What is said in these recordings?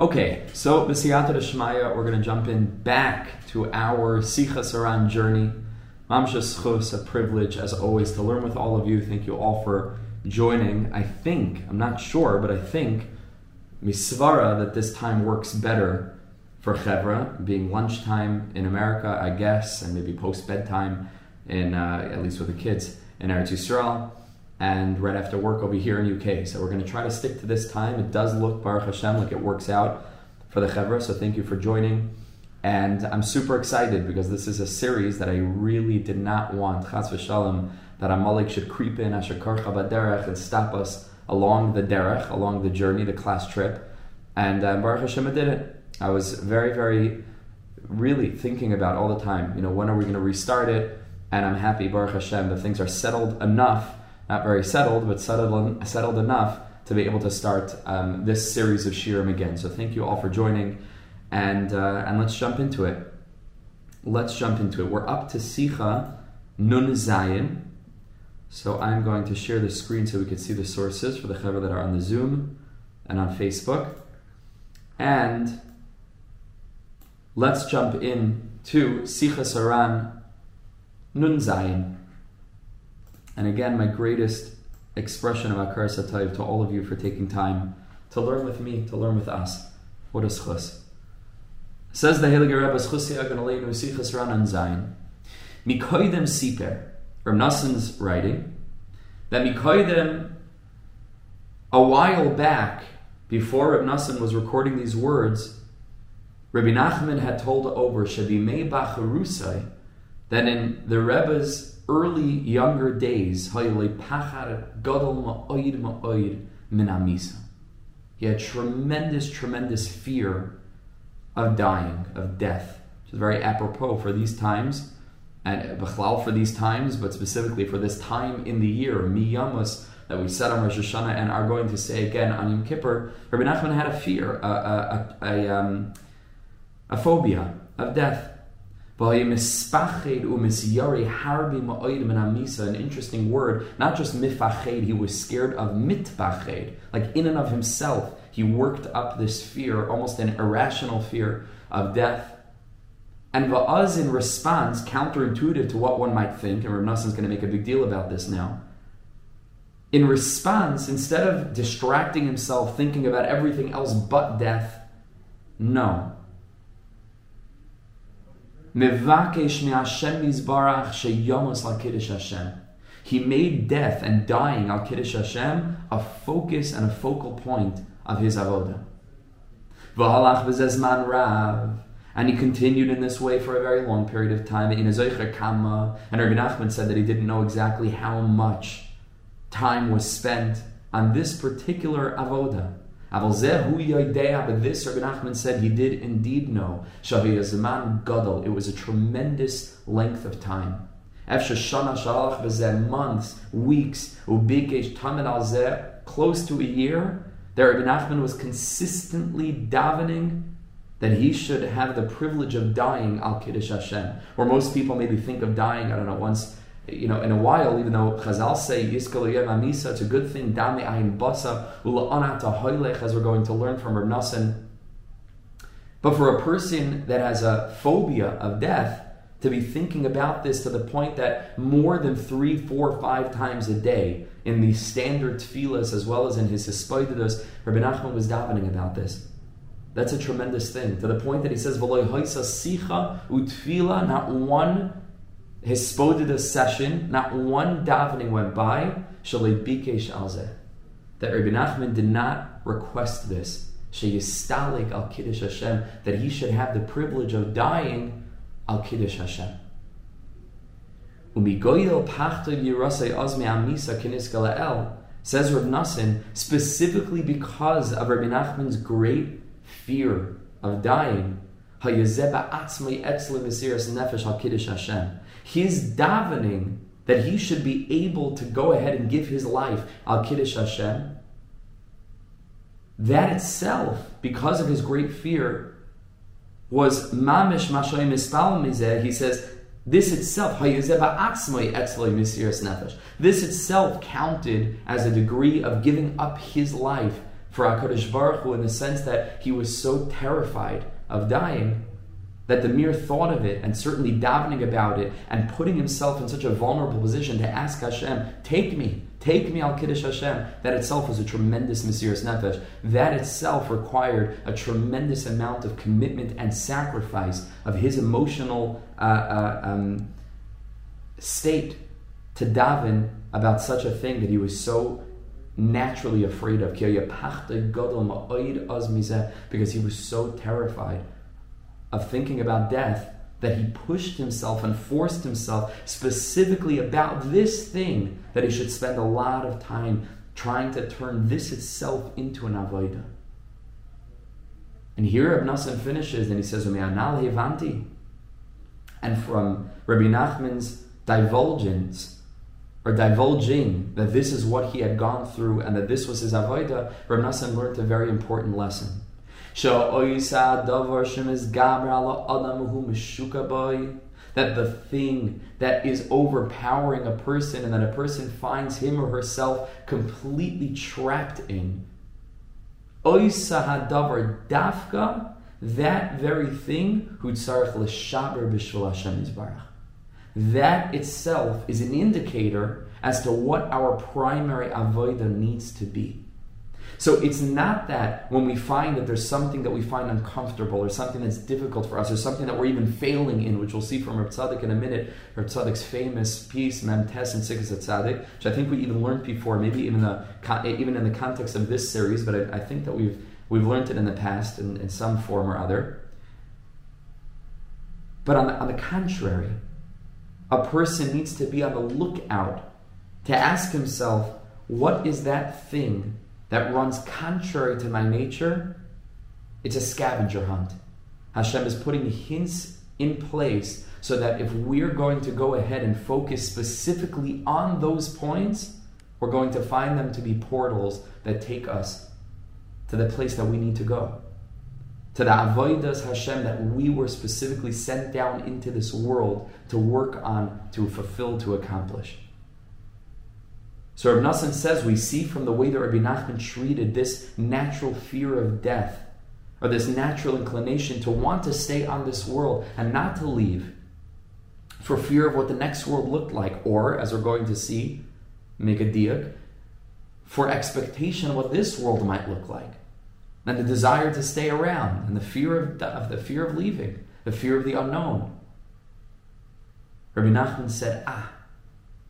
Okay, so B'siyata Shmaya, we're going to jump in back to our Sichos HaRan journey. Mamsha zechus, a privilege as always to learn with all of you. Thank you all for joining. I think, I'm not sure, but I think Misvara that this time works better for Chevra, being lunchtime in America, I guess, and maybe post bedtime, in uh, at least with the kids in Eretz Yisrael and right after work be here in UK. So we're going to try to stick to this time. It does look Baruch Hashem like it works out for the Chevra. So thank you for joining. And I'm super excited because this is a series that I really did not want, Chas v'shalom, that Amalek should creep in, Asher Karcha Baderech, and stop us along the derech, along the journey, the class trip. And uh, Baruch Hashem did it. I was very, very, really thinking about all the time, you know, when are we going to restart it? And I'm happy, Baruch Hashem, that things are settled enough not very settled, but settled, settled enough to be able to start um, this series of shiurim again. So thank you all for joining, and uh, and let's jump into it. Let's jump into it. We're up to Sicha Nun Zayin. So I'm going to share the screen so we can see the sources for the chaver that are on the Zoom and on Facebook. And let's jump in to Sichos HaRan Nun Zayin. And again, my greatest expression of Akar Satayv to all of you for taking time to learn with me, to learn with us. What is chus? Says the Heilige Rebbe, Chusi Agan Aleinu Sichas Ranan Zayin. Mikoidem Siper, Rav Nassan's writing, that Mikoidem, a while back, before Rav Nassan was recording these words, Rabbi Nachman had told over Shabimei Bacharusai that in the Rebbe's early younger days, he had tremendous, tremendous fear of dying, of death, which is very apropos for these times, and for these times, but specifically for this time in the year, Miyamus, that we said on Rosh Hashanah and are going to say again on Yom Kippur, Rabbi Nachman had a fear, a, a, a, a, um, a phobia of death. An interesting word, not just mifached, he was scared of mitbached. Like in and of himself, he worked up this fear, almost an irrational fear of death. And va'az in response, counterintuitive to what one might think, and Rav is going to make a big deal about this now. In response, instead of distracting himself, thinking about everything else but death, no. Mevakesh Hashem. He made death and dying Al Kiddush Hashem a focus and a focal point of his avodah. V'halach v'zezman rav. And he continued in this way for a very long period of time. In Kama, and Rabbi Nachman said that he didn't know exactly how much time was spent on this particular avodah. But this, Rabbi Nachman said he did indeed know. Gadol. It was a tremendous length of time. months, weeks, close to a year, that Rabbi Nachman was consistently davening that he should have the privilege of dying al Kiddush Hashem. Where most people maybe think of dying, I don't know, once you know, in a while, even though Chazal say Yiskal Amisa, it's a good thing. Dami Ayin Basa Ula'anata as we're going to learn from Reb Nassan. But for a person that has a phobia of death, to be thinking about this to the point that more than three, four, five times a day in the standard tefillas as well as in his hispaididos, Rabbi Nachman was davening about this. That's a tremendous thing. To the point that he says, sicha utfila, not one his spodida session, not one davening went by, bikesh alzeh. That Rabbi Nachman did not request this. Sheyistalik al Kiddush Hashem, that he should have the privilege of dying al Kiddush Hashem. Umigoyel pachtav yirasei azmi amisa kiniskala el, says Rav Nassan, specifically because of Rabbi Nachman's great fear of dying, hayazeba atzmai etzle mesiras nefesh al Kiddush Hashem his davening that he should be able to go ahead and give his life al kiddush Hashem, that itself, because of his great fear, was mamish mispal mizeh. He says this itself, this itself counted as a degree of giving up his life for HaKadosh Baruch Hu in the sense that he was so terrified of dying that the mere thought of it and certainly davening about it and putting himself in such a vulnerable position to ask Hashem, take me, take me al Kiddush Hashem, that itself was a tremendous Mesiras Nefesh. That itself required a tremendous amount of commitment and sacrifice of his emotional uh, uh, um, state to daven about such a thing that he was so naturally afraid of because he was so terrified of thinking about death that he pushed himself and forced himself specifically about this thing that he should spend a lot of time trying to turn this itself into an avodah. And here Nassan finishes and he says, And from Rabbi Nachman's divulgence or divulging that this is what he had gone through and that this was his avodah, Rabbi Nassan learned a very important lesson that the thing that is overpowering a person and that a person finds him or herself completely trapped in. dafka, that very thing, that itself is an indicator as to what our primary avodah needs to be. So it's not that when we find that there's something that we find uncomfortable or something that's difficult for us or something that we're even failing in, which we'll see from Reb Tzadok in a minute, Reb Tzadok's famous piece, Mem Tes and Tzidkas HaTzaddik, which I think we even learned before, maybe even, the, even in the context of this series, but I, I think that we've, we've learned it in the past in, in some form or other. But on the, on the contrary, a person needs to be on the lookout to ask himself, what is that thing that runs contrary to my nature, it's a scavenger hunt. Hashem is putting hints in place so that if we're going to go ahead and focus specifically on those points, we're going to find them to be portals that take us to the place that we need to go. To the avodas Hashem that we were specifically sent down into this world to work on, to fulfill, to accomplish. So Rabbi Nassan says we see from the way that Rabbi Nachman treated this natural fear of death, or this natural inclination to want to stay on this world and not to leave, for fear of what the next world looked like, or as we're going to see, make a diak, for expectation of what this world might look like, and the desire to stay around, and the fear of, of the fear of leaving, the fear of the unknown. Rabbi Nachman said, "Ah."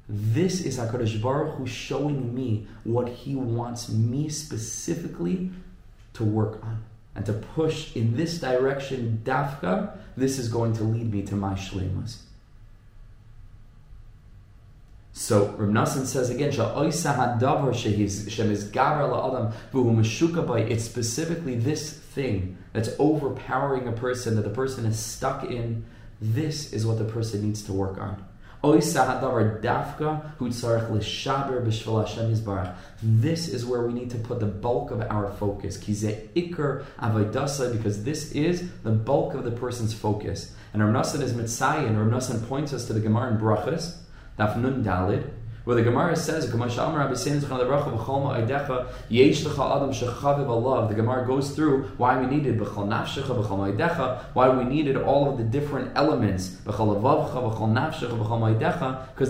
This is HaKadosh Baruch Hu showing me what He wants me specifically to work on and to push in this direction. Dafka, this is going to lead me to my shlemas. So Rav says again, It's specifically this thing that's overpowering a person that the person is stuck in. This is what the person needs to work on. This is where we need to put the bulk of our focus. Because this is the bulk of the person's focus. And Rav Nassan is Mitzayin, Rav Nassan points us to the Gemara in Brachas, Daf Nun Dalid, where the Gemara says, the Gemara goes through why we needed why we needed all of the different elements, because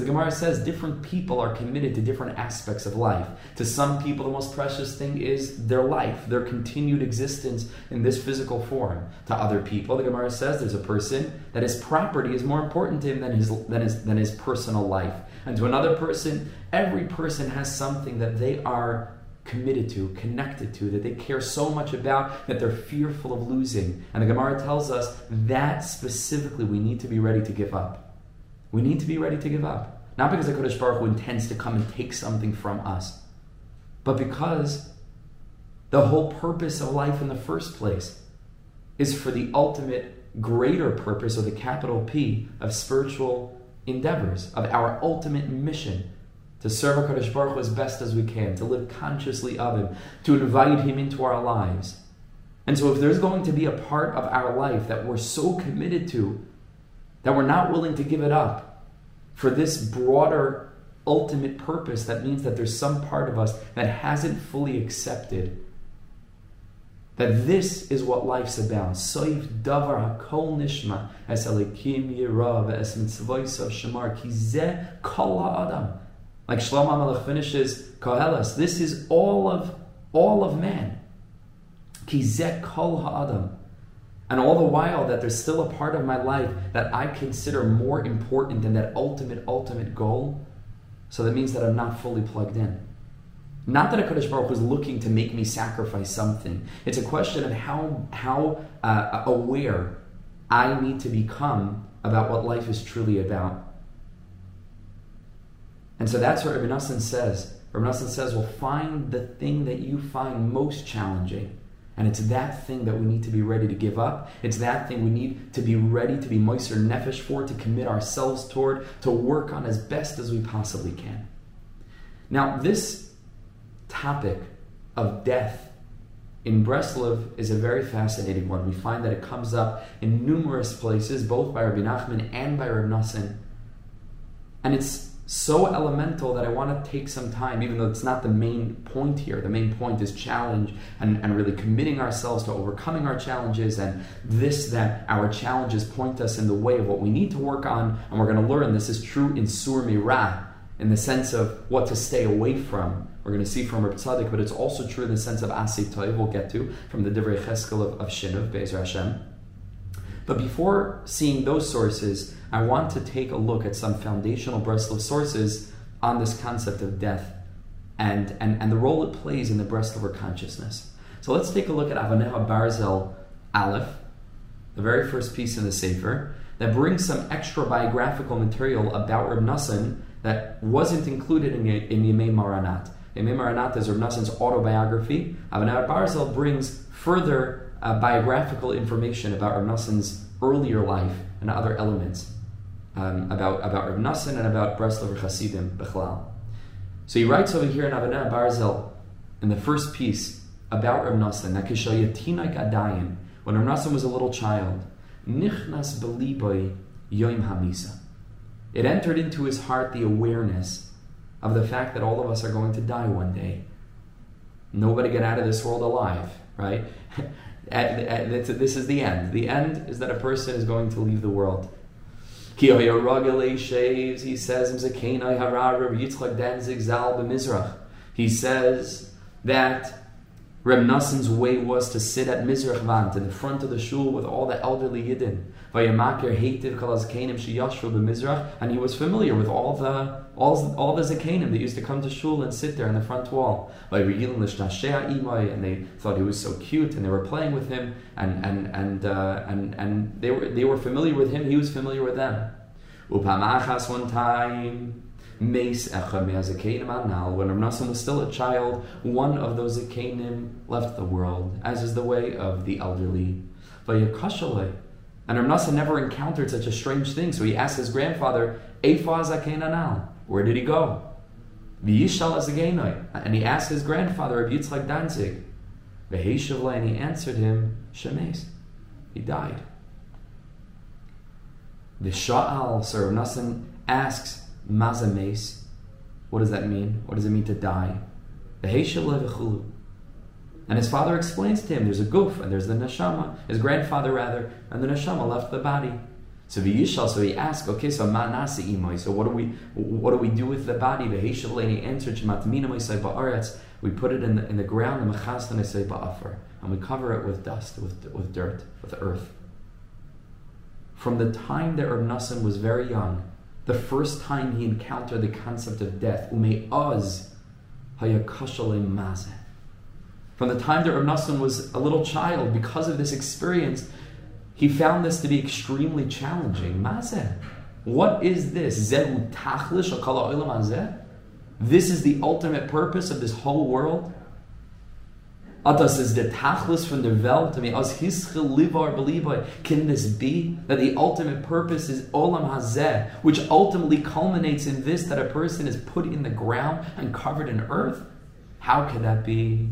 the Gemara says different people are committed to different aspects of life. To some people, the most precious thing is their life, their continued existence in this physical form. To other people, the Gemara says there's a person that his property is more important to him than his, than his, than his personal life. And to another person, every person has something that they are committed to, connected to, that they care so much about that they're fearful of losing. And the Gemara tells us that specifically we need to be ready to give up. We need to be ready to give up. Not because the Kodesh Baruch Hu intends to come and take something from us, but because the whole purpose of life in the first place is for the ultimate greater purpose, or the capital P, of spiritual endeavors, of our ultimate mission to serve HaKadosh Baruch Hu as best as we can, to live consciously of Him, to invite Him into our lives. And so, if there's going to be a part of our life that we're so committed to that we're not willing to give it up for this broader ultimate purpose, that means that there's some part of us that hasn't fully accepted That this is what life's about. Soif davar hakol nishma es elikim yirav es mitzvoisa shamar ki zeh kol ha'adam. Like Shlomo Melech finishes Koheles, this is all of all of man. Ki zeh kol ha'adam. And all the while that there's still a part of my life that I consider more important than that ultimate, ultimate goal. So that means that I'm not fully plugged in. Not that HaKadosh Baruch Hu is looking to make me sacrifice something. It's a question of how, how uh, aware I need to become about what life is truly about. And so that's what Rabbi Nassan says. Rabbi Nassan says, well, find the thing that you find most challenging. And it's that thing that we need to be ready to give up. It's that thing we need to be ready to be moister nefesh for, to commit ourselves toward, to work on as best as we possibly can. Now, this topic of death in Breslov is a very fascinating one. We find that it comes up in numerous places, both by Rabbi Nachman and by Rabbi Nassan. And it's so elemental that I want to take some time, even though it's not the main point here. The main point is challenge and, and really committing ourselves to overcoming our challenges and this that our challenges point us in the way of what we need to work on. And we're going to learn this is true in Sur Mirah, in the sense of what to stay away from we're going to see from Reb Tzadok, but it's also true in the sense of Asik Toiv, we'll get to, from the Divrei Cheskel of, of Shinuv, Be'ezer Hashem. But before seeing those sources, I want to take a look at some foundational Breslov sources on this concept of death and, and, and the role it plays in the Breslover consciousness. So let's take a look at Avaneha Barzel Aleph, the very first piece in the Sefer, that brings some extra biographical material about Reb Nassan that wasn't included in, in Moharnat. Yemei Moharnat is Rav Nassan's autobiography. Avaneha Barzel brings further uh, biographical information about Rav Nassan's earlier life and other elements um, about, about Rav Nassan and about Breslover Hasidim, Bechlal. So he writes over here in Avaneha Barzel, in the first piece, about Rav Nassan, that Kishayatina Gadayin, when Rav Nassan was a little child, Nichnas Beliboy Yoim Hamisa. It entered into his heart the awareness of the fact that all of us are going to die one day. Nobody get out of this world alive, right? this is the end. The end is that a person is going to leave the world. He says, He says that Reb Nassan's way was to sit at Mizrach Vant in the front of the shul with all the elderly Yidden. And he was familiar with all the all, all the Zakanim that used to come to shul and sit there in the front wall. And they thought he was so cute and they were playing with him and and and uh, and, and they were they were familiar with him, he was familiar with them. Upamachas one time Mace Echa Anal. When Ramnasan was still a child, one of those Zakanim left the world, as is the way of the elderly. And Ramnasa never encountered such a strange thing, so he asked his grandfather, Eifa Zakain Anal, where did he go? And he asked his grandfather, Rabbi Yitzchak Danzig, and he answered him, Shemes. He died. The Sha'al, Sir Nassan asks, Mazames. What does that mean? What does it mean to die? And his father explains to him there's a goof and there's the neshama, his grandfather rather, and the neshama left the body. So V'yishal, so he asked, okay, so ma'nasi so what do we what do we do with the body? He answered, ba'aretz, we put it in the, in the ground, say ba'afar, and we cover it with dust, with, with dirt, with earth. From the time that Reb Nassan was very young, the first time he encountered the concept of death, ume oz maze. From the time that Reb Nassan was a little child, because of this experience, he found this to be extremely challenging. Maze. What is this? Zehu tachlish This is the ultimate purpose of this whole world? Atas is the tachlis from the Welt. I mean, as hischel livar believai. Can this be that the ultimate purpose is olam hazeh, which ultimately culminates in this that a person is put in the ground and covered in earth? How could that be?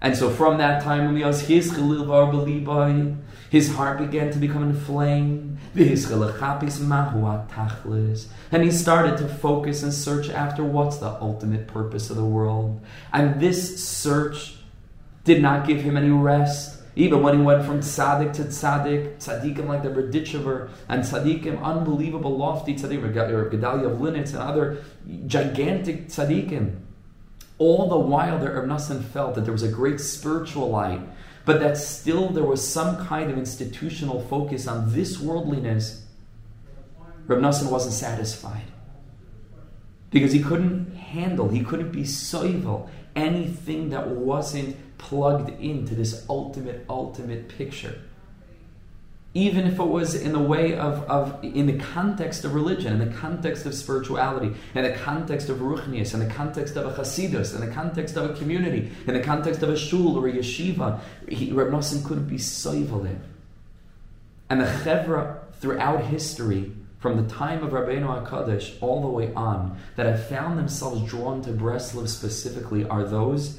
And so from that time, when his heart began to become inflamed. And he started to focus and search after what's the ultimate purpose of the world. And this search did not give him any rest. Even when he went from tzaddik to tzaddik, tzaddikim like the Berditchever, and tzaddikim, unbelievable lofty tzaddikim, Gedalia of Linitz and other gigantic tzaddikim. All the while, the Reb felt that there was a great spiritual light, but that still there was some kind of institutional focus on this worldliness. Reb wasn't satisfied because he couldn't handle, he couldn't be soivel anything that wasn't plugged into this ultimate, ultimate picture. Even if it was in the way of, of in the context of religion, in the context of spirituality, in the context of ruchnius, in the context of a chasidus, in the context of a community, in the context of a shul or a yeshiva, Reb Nosson couldn't be soivel. And the chevra throughout history from the time of Rabbeinu HaKadosh all the way on that have found themselves drawn to Breslov specifically are those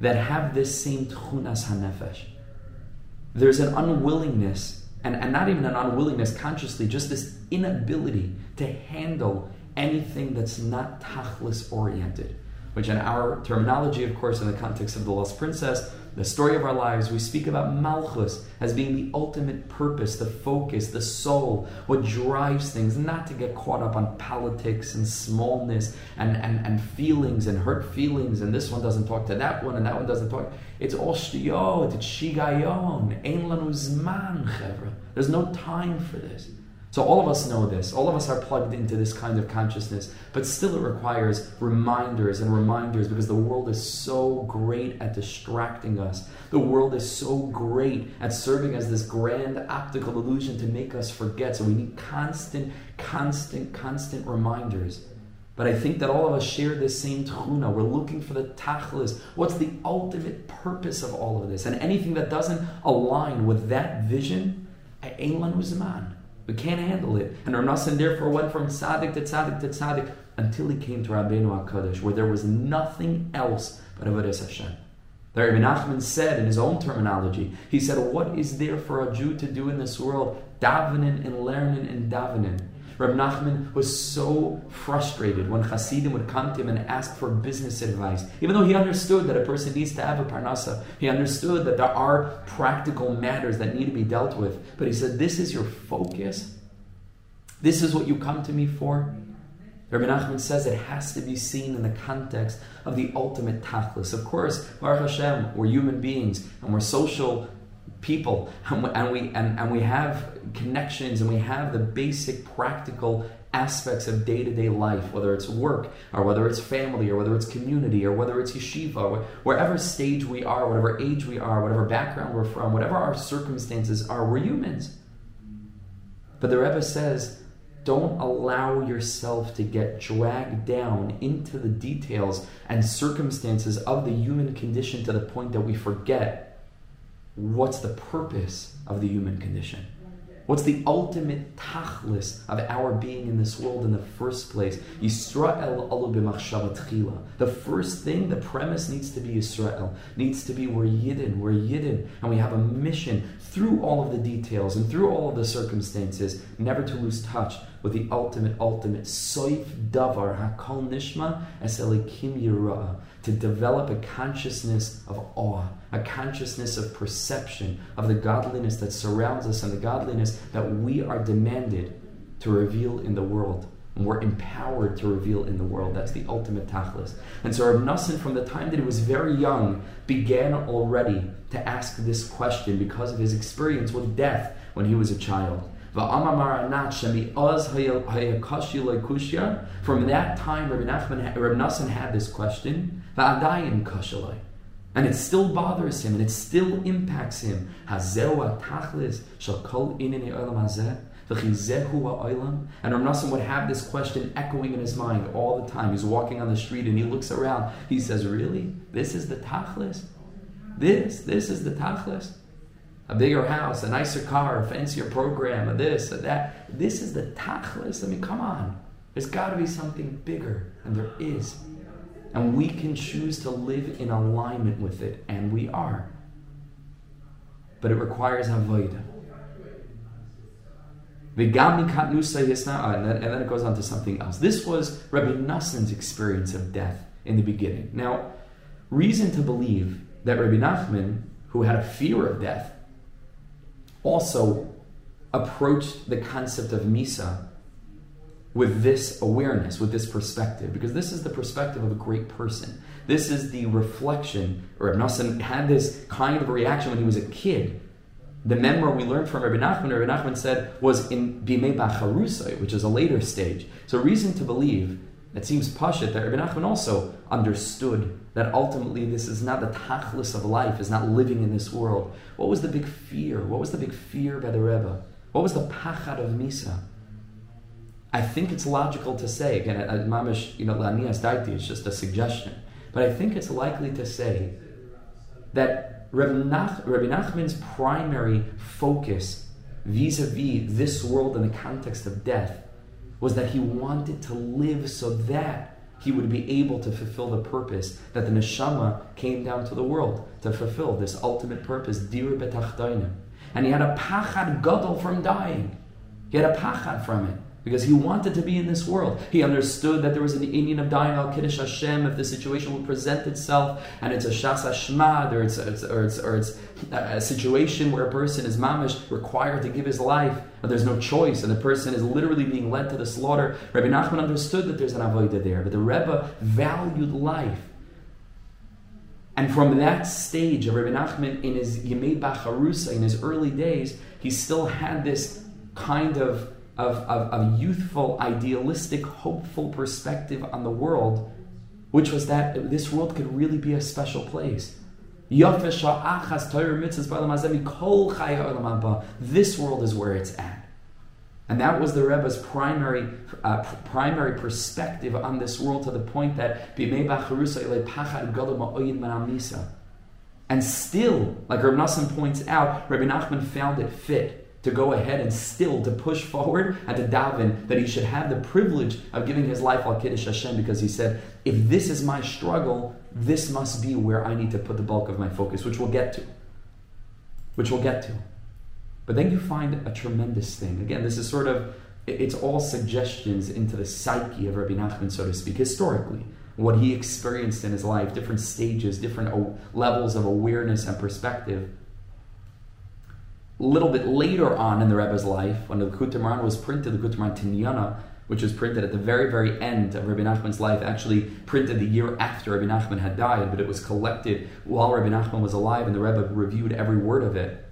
that have this same tchunas hanefesh. There's an unwillingness, and, and not even an unwillingness consciously, just this inability to handle anything that's not tachlis oriented. Which, in our terminology, of course, in the context of the Lost Princess, the story of our lives, we speak about Malchus as being the ultimate purpose, the focus, the soul, what drives things, not to get caught up on politics and smallness and, and, and feelings and hurt feelings, and this one doesn't talk to that one and that one doesn't talk. It's all shtiyot, it's shigayon, ein lanu zman, There's no time for this. So all of us know this. All of us are plugged into this kind of consciousness, but still it requires reminders and reminders because the world is so great at distracting us. The world is so great at serving as this grand optical illusion to make us forget. So we need constant, constant, constant reminders. But I think that all of us share this same tchuna. We're looking for the tachlis. What's the ultimate purpose of all of this? And anything that doesn't align with that vision, ein lanu. We can't handle it. And Rav Nosson therefore went from tzaddik to tzaddik to tzaddik until he came to Rabbeinu HaKadosh, where there was nothing else but Avodah Hashem. Rabbi Nachman said in his own terminology, he said, What is there for a Jew to do in this world? Davening and learning and davening. Reb Nachman was so frustrated when Hasidim would come to him and ask for business advice. Even though he understood that a person needs to have a parnasa, he understood that there are practical matters that need to be dealt with. But he said, This is your focus? This is what you come to me for? Rabbi Nachman says it has to be seen in the context of the ultimate tachlis. Of course, Baruch Hashem, we're human beings and we're social people and we, and we, and, and we have connections and we have the basic practical aspects of day-to-day life whether it's work or whether it's family or whether it's community or whether it's yeshiva or wherever stage we are whatever age we are whatever background we're from whatever our circumstances are we're humans. But the Rebbe says don't allow yourself to get dragged down into the details and circumstances of the human condition to the point that we forget what's the purpose of the human condition? What's the ultimate tachlis of our being in this world in the first place? Yisrael alu The first thing, the premise needs to be Yisrael. Needs to be we're Yidden, we're Yidden, and we have a mission through all of the details and through all of the circumstances, never to lose touch with the ultimate, ultimate soif davar hakol nishma es yirah to develop a consciousness of awe, a consciousness of perception of the godliness that surrounds us and the godliness that we are demanded to reveal in the world. And we're empowered to reveal in the world. That's the ultimate tachlis. And so Rav Nosson, from the time that he was very young, began already to ask this question because of his experience with death when he was a child. From that time, Rabbi, Nachman, Rabbi had this question, and it still bothers him, and it still impacts him. And Rav Nosson would have this question echoing in his mind all the time. He's walking on the street and he looks around. He says, Really? This is the tachlis? This, this is the tachlis? A bigger house, a nicer car, a fancier program, a this, a that. This is the tachlis. I mean, come on. There's got to be something bigger, and there is. And we can choose to live in alignment with it, and we are. But it requires avodah. And then it goes on to something else. This was Rabbi Nosson's experience of death in the beginning. Now, reason to believe that Rabbi Nachman, who had a fear of death, also approached the concept of Misa with this awareness, with this perspective, because this is the perspective of a great person. This is the reflection. Rabbi Nassan had this kind of reaction when he was a kid. The memoir we learned from Rabbi Nachman, Rabbi Nachman said, was in Bimei Bacharusai, which is a later stage. So, reason to believe it seems pashit that Rabbi Nachman also understood that ultimately this is not the tachlis of life, is not living in this world. What was the big fear? What was the big fear by the Rebbe? What was the pachad of Misa? I think it's logical to say, again, mamish, you know, lanias daiti, it's just a suggestion, but I think it's likely to say that Rabbi, Rabbi Nachman's primary focus vis-a-vis this world in the context of death was that he wanted to live so that he would be able to fulfill the purpose that the neshama came down to the world to fulfill this ultimate purpose, dir betachtoinim. And he had a pachad gadol from dying. He had a pachad from it because he wanted to be in this world. He understood that there was an Indian of dying al Kiddush Hashem if the situation would present itself and it's a Shas Hashmad or it's, it's, or it's, or it's a situation where a person is mamish required to give his life, but there's no choice and the person is literally being led to the slaughter. Rabbi Nachman understood that there's an avodah there, but the Rebbe valued life. And from that stage of Rabbi Nachman in his Yemei Bacharusa, in his early days, he still had this kind of of, of, of youthful, idealistic, hopeful perspective on the world, which was that this world could really be a special place. This world is where it's at. And that was the Rebbe's primary, uh, primary perspective on this world to the point that and still, like Rabbi Nassan points out, Rabbi Nachman found it fit to go ahead and still to push forward and to daven that he should have the privilege of giving his life al kiddush Hashem because he said, if this is my struggle, this must be where I need to put the bulk of my focus, which we'll get to. Which we'll get to. But then you find a tremendous thing. Again, this is sort of it's all suggestions into the psyche of Rabbi Nachman, so to speak, historically. What he experienced in his life, different stages, different levels of awareness and perspective a little bit later on in the Rebbe's life, when the Likutei was printed, the Likutei Tinyana, which was printed at the very, very end of Rabbi Nachman's life, actually printed the year after Rabbi Nachman had died, but it was collected while Rabbi Nachman was alive, and the Rebbe reviewed every word of it.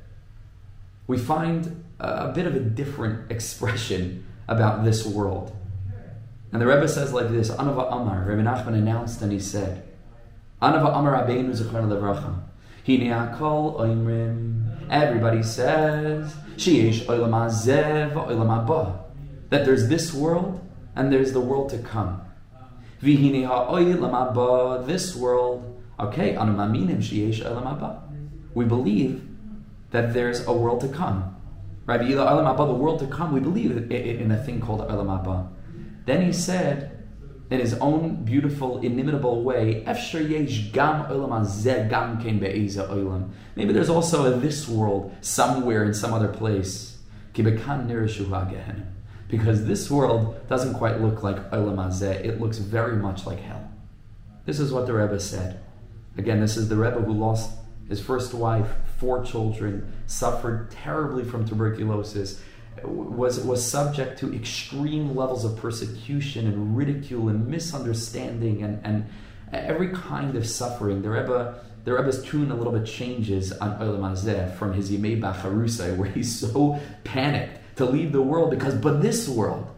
We find a, bit of a different expression about this world. And the Rebbe says like this, Anava Amar, Rabbi Nachman announced and he said, Anava Amar Rabbeinu Zechron Levracha, Hine Akol Oimrim, Everybody says Shiyesh oilama zevama ba that there's this world and there's the world to come. Vihineha o'ilama ba this world, okay, we believe that there's a world to come. Right? The world to come, we believe in a thing called Olam Then he said, in his own beautiful, inimitable way, Maybe there's also a this world somewhere in some other place. Because this world doesn't quite look like Olam Hazeh, it looks very much like hell. This is what the Rebbe said. Again, this is the Rebbe who lost his first wife, four children, suffered terribly from tuberculosis, was, was subject to extreme levels of persecution and ridicule and misunderstanding and, and every kind of suffering. The Rebbe, the Rebbe's tune a little bit changes on Olam Hazeh from his Yemei Bacharusai, where he's so panicked to leave the world because, but this world.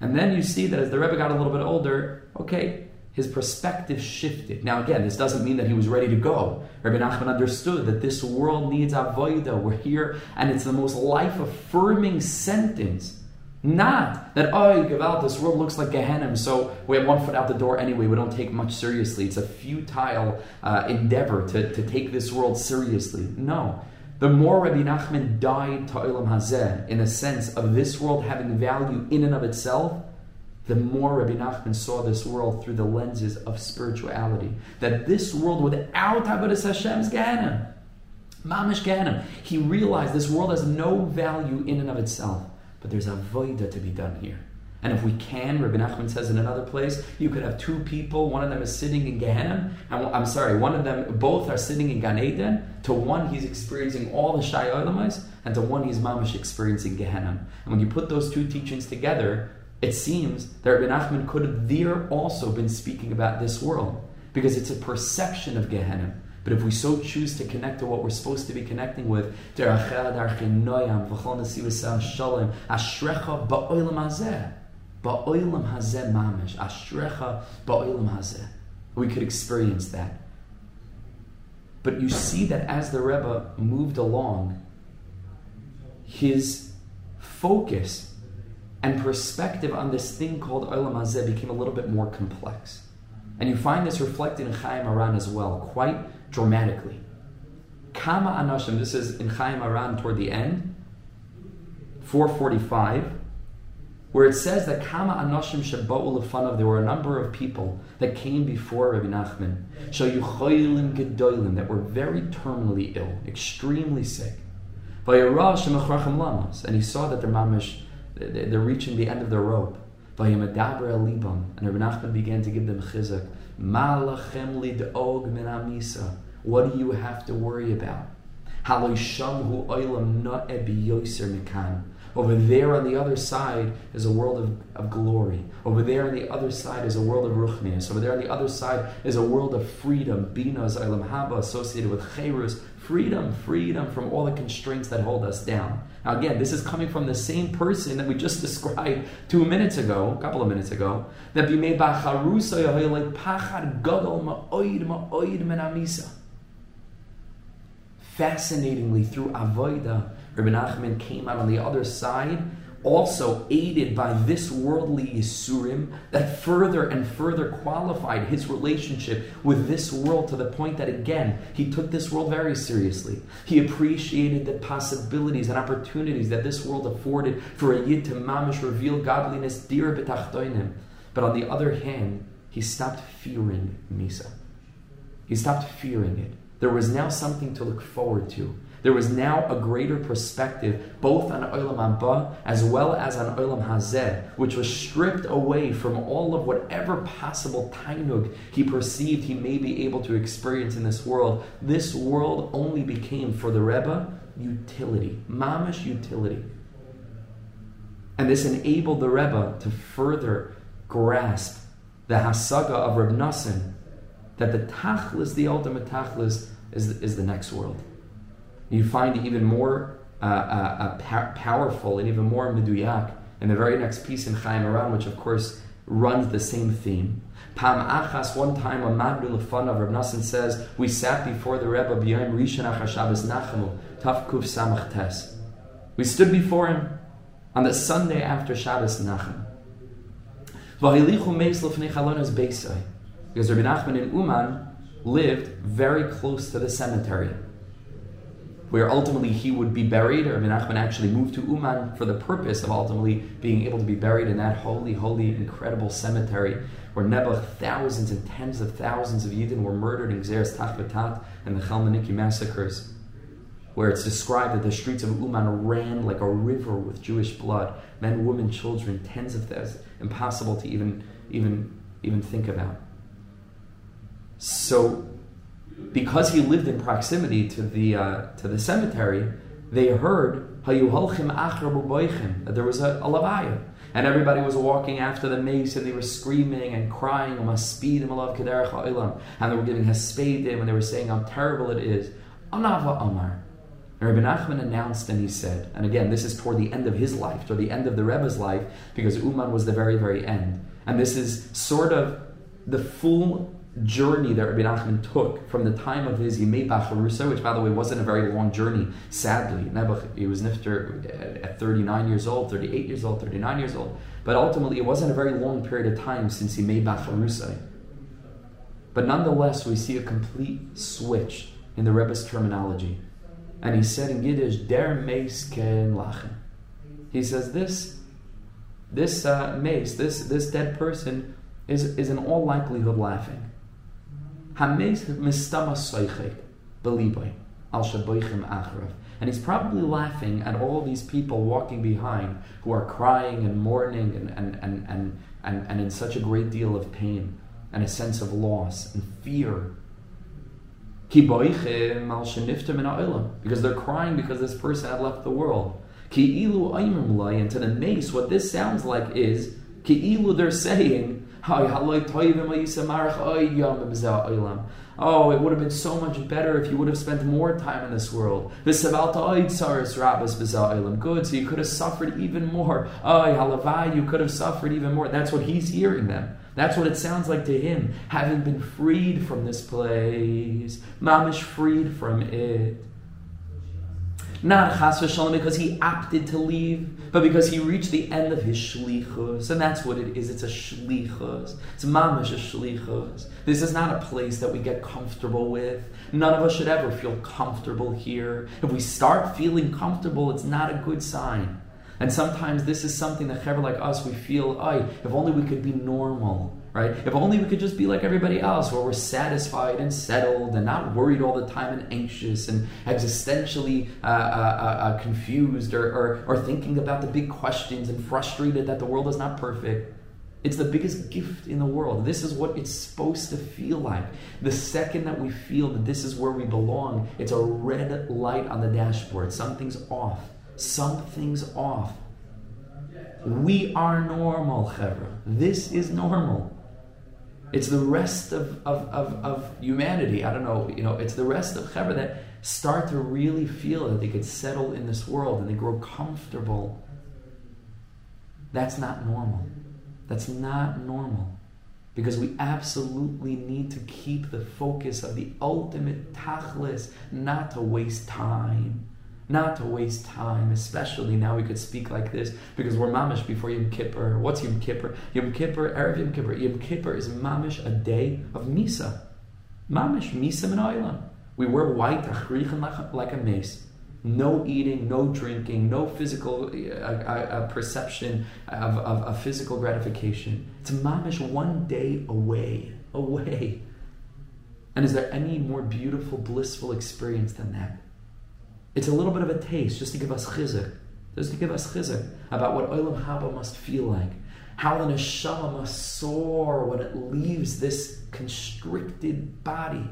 And then you see that as the Rebbe got a little bit older, okay, his perspective shifted. Now, again, this doesn't mean that he was ready to go. Rabbi Nachman understood that this world needs avodah. We're here, and it's the most life-affirming sentence. Not that, oh, out, this world looks like Gehenna, so we have one foot out the door anyway, we don't take much seriously. It's a futile uh, endeavor to, to take this world seriously. No. The more Rabbi Nachman died to Olam Hazeh, in a sense of this world having value in and of itself, the more Rabbi Nachman saw this world through the lenses of spirituality. That this world without Avodas Hashem is Gehenna. Mamish Gehenna. He realized this world has no value in and of itself, but there's a voida to be done here. And if we can, Rabbi Nachman says in another place, you could have two people, one of them is sitting in Gehenna, and I'm sorry, one of them, both are sitting in Gan Eden. To one, he's experiencing all the Shai Olamais, and to one, he's mamish experiencing Gehenna. And when you put those two teachings together, it seems that Rabbi Nachman could have there also been speaking about this world, because it's a perception of Gehenna. But if we so choose to connect to what we're supposed to be connecting with. We could experience that. But you see that as the Rebbe moved along, his focus and perspective on this thing called Olam Hazeh became a little bit more complex. And you find this reflected in Chayei Moharan as well, quite dramatically. Kama Anashim, this is in Chayei Moharan toward the end, 445 where it says that Kama Anoshim Shabba'u Lefanav, there were a number of people that came before Rabbi Nachman, Shayuchoylim Gedoylim, that were very terminally ill, extremely sick. And he saw that their mamish, they're reaching the end of their rope. And Rabbi Nachman began to give them chizuk. What do you have to worry about? Over there on the other side is a world of, of glory. Over there on the other side is a world of ruchnias. Over there on the other side is a world of freedom. Bina is ilam haba associated with chayrus. Freedom, freedom from all the constraints that hold us down. Now again, this is coming from the same person that we just described two minutes ago, a couple of minutes ago, that ma'oid ma'oid menamisa. Fascinatingly, through avoida, Rabbi Nachman came out on the other side, also aided by this worldly Yisurim that further and further qualified his relationship with this world to the point that, again, he took this world very seriously. He appreciated the possibilities and opportunities that this world afforded for a Yid to mamish reveal godliness, dear betachtoinim. But on the other hand, he stopped fearing Misa. He stopped fearing it. There was now something to look forward to. There was now a greater perspective, both on Olam Haba as well as on Olam Hazeh, which was stripped away from all of whatever possible tainug he perceived he may be able to experience in this world. This world only became for the Rebbe utility, mamish utility. And this enabled the Rebbe to further grasp the hasaga of Reb Nassan, that the tachlis, the ultimate tachlis, is, is the next world you find even more uh, uh, uh powerful and even more meduyak in the very next piece in Chayei Moharan, which of course runs the same theme. Pam achas, one time a Madru Lefanav, Reb Nassan says, we sat before the Rebbe b'yom Rishon Shabbos Nachamu, Tafkuf Samach Tes. We stood before him on the Sunday after Shabbos Nachamu. Because Rabbi Nachman in Uman lived very close to the cemetery where ultimately he would be buried, or Menachem actually moved to Uman for the purpose of ultimately being able to be buried in that holy, holy, incredible cemetery where Nebuch, thousands and tens of thousands of Yidden were murdered in Gezeiras Tach V'Tat and the Chmielnicki massacres, where it's described that the streets of Uman ran like a river with Jewish blood, men, women, children, tens of thousands, impossible to even, even, even think about. So because he lived in proximity to the uh, to the cemetery, they heard that there was a, a levaya. And everybody was walking after the mace and they were screaming and crying, and they were giving hespedim and they were saying how terrible it is. Anava Amar. And Rabbi Nachman announced and he said, and again, this is toward the end of his life, toward the end of the Rebbe's life, because Uman was the very, very end. And this is sort of the full journey that Rabbi Nachman took from the time of his Yimei Bacharusa, which by the way wasn't a very long journey, sadly. Nebuch, he was nifter at 39 years old, 38 years old, 39 years old. But ultimately, it wasn't a very long period of time since Yimei Bacharusa. But nonetheless, we see a complete switch in the Rebbe's terminology. And he said in Yiddish, Der Meis ken lachen. He says, this, this uh, mace, this, this dead person, is, is in all likelihood laughing. And he's probably laughing at all these people walking behind who are crying and mourning and, and, and, and, and, and in such a great deal of pain and a sense of loss and fear. Because they're crying because this person had left the world. And to the mace, what this sounds like is, they're saying, Oh, it would have been so much better if you would have spent more time in this world. Good, so you could have suffered even more. Oh, you could have suffered even more. That's what he's hearing them. That's what it sounds like to him, having been freed from this place. Mamish freed from it. Not chas v'shalom because he opted to leave, but because he reached the end of his shlichus, and that's what it is. It's a shlichus. It's mamish a shlichus. This is not a place that we get comfortable with. None of us should ever feel comfortable here. If we start feeling comfortable, it's not a good sign. And sometimes this is something that chaver like us, we feel, oh, if only we could be normal right? If only we could just be like everybody else, where we're satisfied and settled and not worried all the time and anxious and existentially uh, uh, uh, uh, confused or, or, or thinking about the big questions and frustrated that the world is not perfect. It's the biggest gift in the world. This is what it's supposed to feel like. The second that we feel that this is where we belong, it's a red light on the dashboard. Something's off. Something's off. We are normal, Chevra. This is normal. It's the rest of, of, of, of, humanity. I don't know, you know, it's the rest of Chevra that start to really feel that they could settle in this world and they grow comfortable. That's not normal. That's not normal. Because we absolutely need to keep the focus of the ultimate tachlis, not to waste time not to waste time, especially now we could speak like this because we're mamish before Yom Kippur. What's Yom Kippur? Yom Kippur, Erev Yom Kippur. Yom Kippur is mamish a day of misa. Mamish, misa min We wear white, and like a meis. No eating, no drinking, no physical uh, uh, perception of, of, of physical gratification. It's mamish one day away, away. And is there any more beautiful, blissful experience than that? It's a little bit of a taste just to give us chizuk, just to give us chizuk about what Olam Haba must feel like, how the neshama must soar when it leaves this constricted body.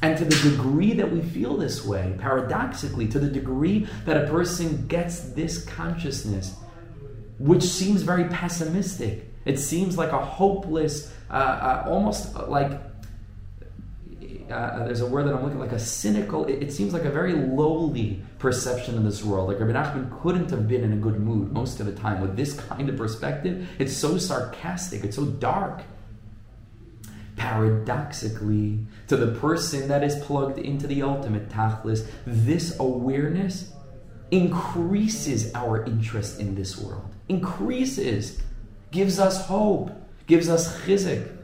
And to the degree that we feel this way, paradoxically, to the degree that a person gets this consciousness, which seems very pessimistic, it seems like a hopeless, uh, uh, almost like uh, there's a word that I'm looking like a cynical. It, it, seems like a very lowly perception in this world. Like Rabbi Nachman couldn't have been in a good mood most of the time with this kind of perspective. It's so sarcastic. It's so dark. Paradoxically, to the person that is plugged into the ultimate tachlis, this awareness increases our interest in this world. Increases, gives us hope, gives us chizik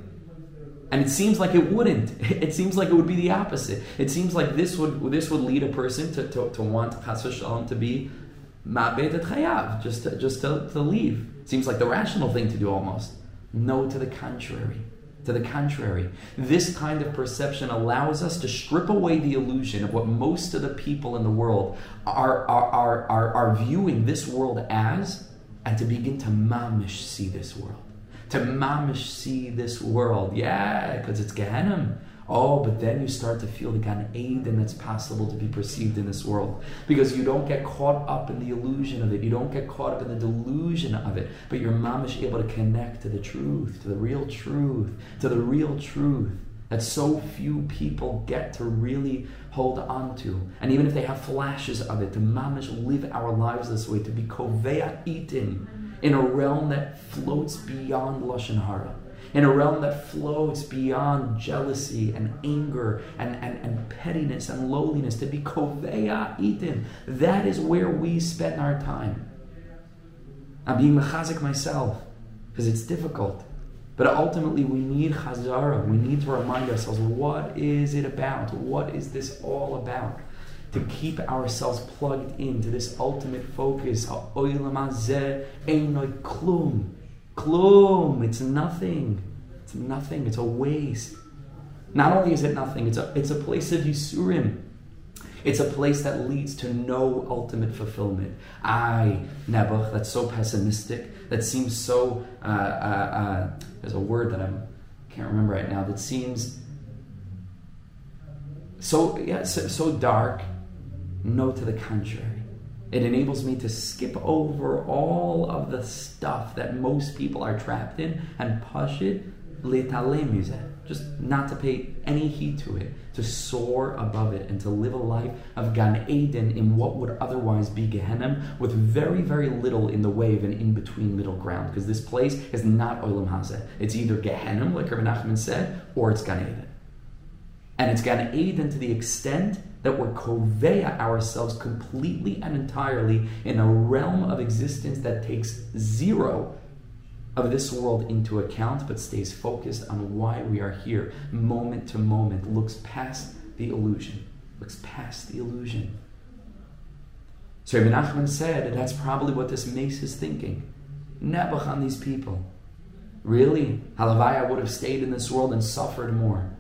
and it seems like it wouldn't. It seems like it would be the opposite. It seems like this would this would lead a person to, to, to want chas to be et chayav, just to, just to, to leave. Seems like the rational thing to do almost. No, to the contrary. To the contrary, this kind of perception allows us to strip away the illusion of what most of the people in the world are, are, are, are, are viewing this world as, and to begin to mamish see this world to mamish see this world. Yeah, because it's Gehenna. Oh, but then you start to feel the Gan Eden that's possible to be perceived in this world. Because you don't get caught up in the illusion of it. You don't get caught up in the delusion of it. But you're mamish able to connect to the truth, to the real truth, to the real truth that so few people get to really hold on to. And even if they have flashes of it, to mamish live our lives this way, to be kovea itim in a realm that floats beyond Lashon Hara, in a realm that floats beyond jealousy and anger and, and, and pettiness and lowliness, to be Koveya Itim. That is where we spend our time. I'm being mechazik myself because it's difficult. But ultimately, we need chazara. We need to remind ourselves what is it about? What is this all about? To keep ourselves plugged into this ultimate focus. Klum. Klum. It's nothing. It's nothing. It's a waste. Not only is it nothing, it's a, it's a place of Yisurim. It's a place that leads to no ultimate fulfillment. I, Nebuch, that's so pessimistic, that seems so, uh, uh, uh, there's a word that I can't remember right now, that seems so, yeah, so, so dark. No, to the contrary. It enables me to skip over all of the stuff that most people are trapped in and push it, just not to pay any heed to it, to soar above it, and to live a life of Gan Eden in what would otherwise be Gehenna, with very, very little in the way of an in between middle ground, because this place is not Olam Hazeh. It's either Gehenna, like Rabbi Nachman said, or it's Gan Eden. And it's Gan Eden to the extent that we're kovea ourselves completely and entirely in a realm of existence that takes zero of this world into account, but stays focused on why we are here, moment to moment, looks past the illusion, looks past the illusion. So Ibn Nachman said that's probably what this meis is thinking. Nebuch these people. Really? Halavai, I would have stayed in this world and suffered more.